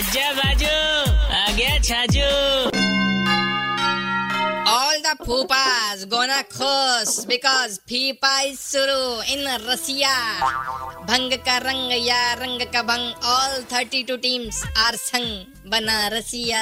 आजा बाजू आ गया Chhaju All the fupas gonna खुश because FIFA is शुरू in Russia. भंग का रंग या रंग का भंग all 32 teams are संग बना रसिया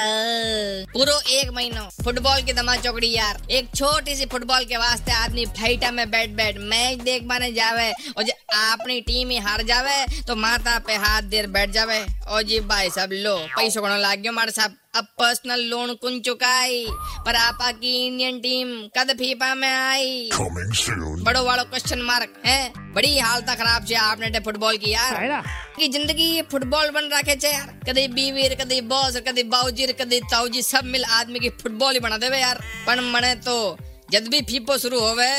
पूरो एक महीनो फुटबॉल की दमा चौकड़ी यार। एक छोटी सी फुटबॉल के वास्ते आदमी फ्लाइटा में बैठ बैठ मैच देख माने जावे। और जो अपनी टीम ही हार जावे तो माता पे हाथ देर बैठ जावे। और जी भाई साहब, लो, पैसों को लाग गयो मारे साहब? अब पर्सनल लोन कुन चुकाई? पर आपा की इंडियन टीम कद फीफा में आई? Coming बड़ो वालो क्वेश्चन मार्क है? बड़ी हालत खराब छे आपने ते फुटबॉल की यार। की ज़िंदगी ये फुटबॉल बन रखे छे यार। कदी बीवी कदी बॉस कदी बाऊजी कदी ताऊजी सब मिल आदमी की फुटबॉल ही बना देवे यार। पण मने तो जब भी फीफो शुरू होवे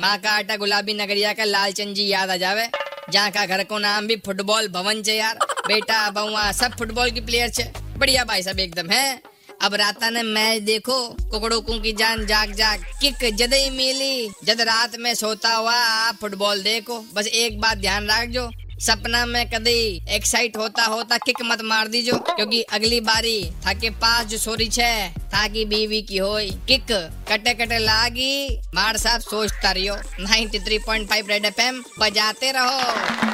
माँ का आटा गुलाबी नगरिया का लालचंद जी याद आ जावे। जहाँ का घर को नाम भी फुटबॉल भवन छे यार। बेटा बउआ सब फुटबॉल की प्लेयर छे। बढ़िया भाई साहब एकदम है। अब राता ने मैच देखो, कुकड़ों की जान जाग जाग, किक जद ही मिली, जद रात में सोता हुआ आप फुटबॉल देखो। बस एक बात ध्यान रख जो सपना में कदी एक्साइट होता होता किक मत मार दीजो, क्योंकि अगली बारी थाके पास जो सोरी छे ताकि बीवी की होई। किक कटे कटे लागी, मार साहब सोचता रहियो। 93.5 रेड एफएम बजाते रहो।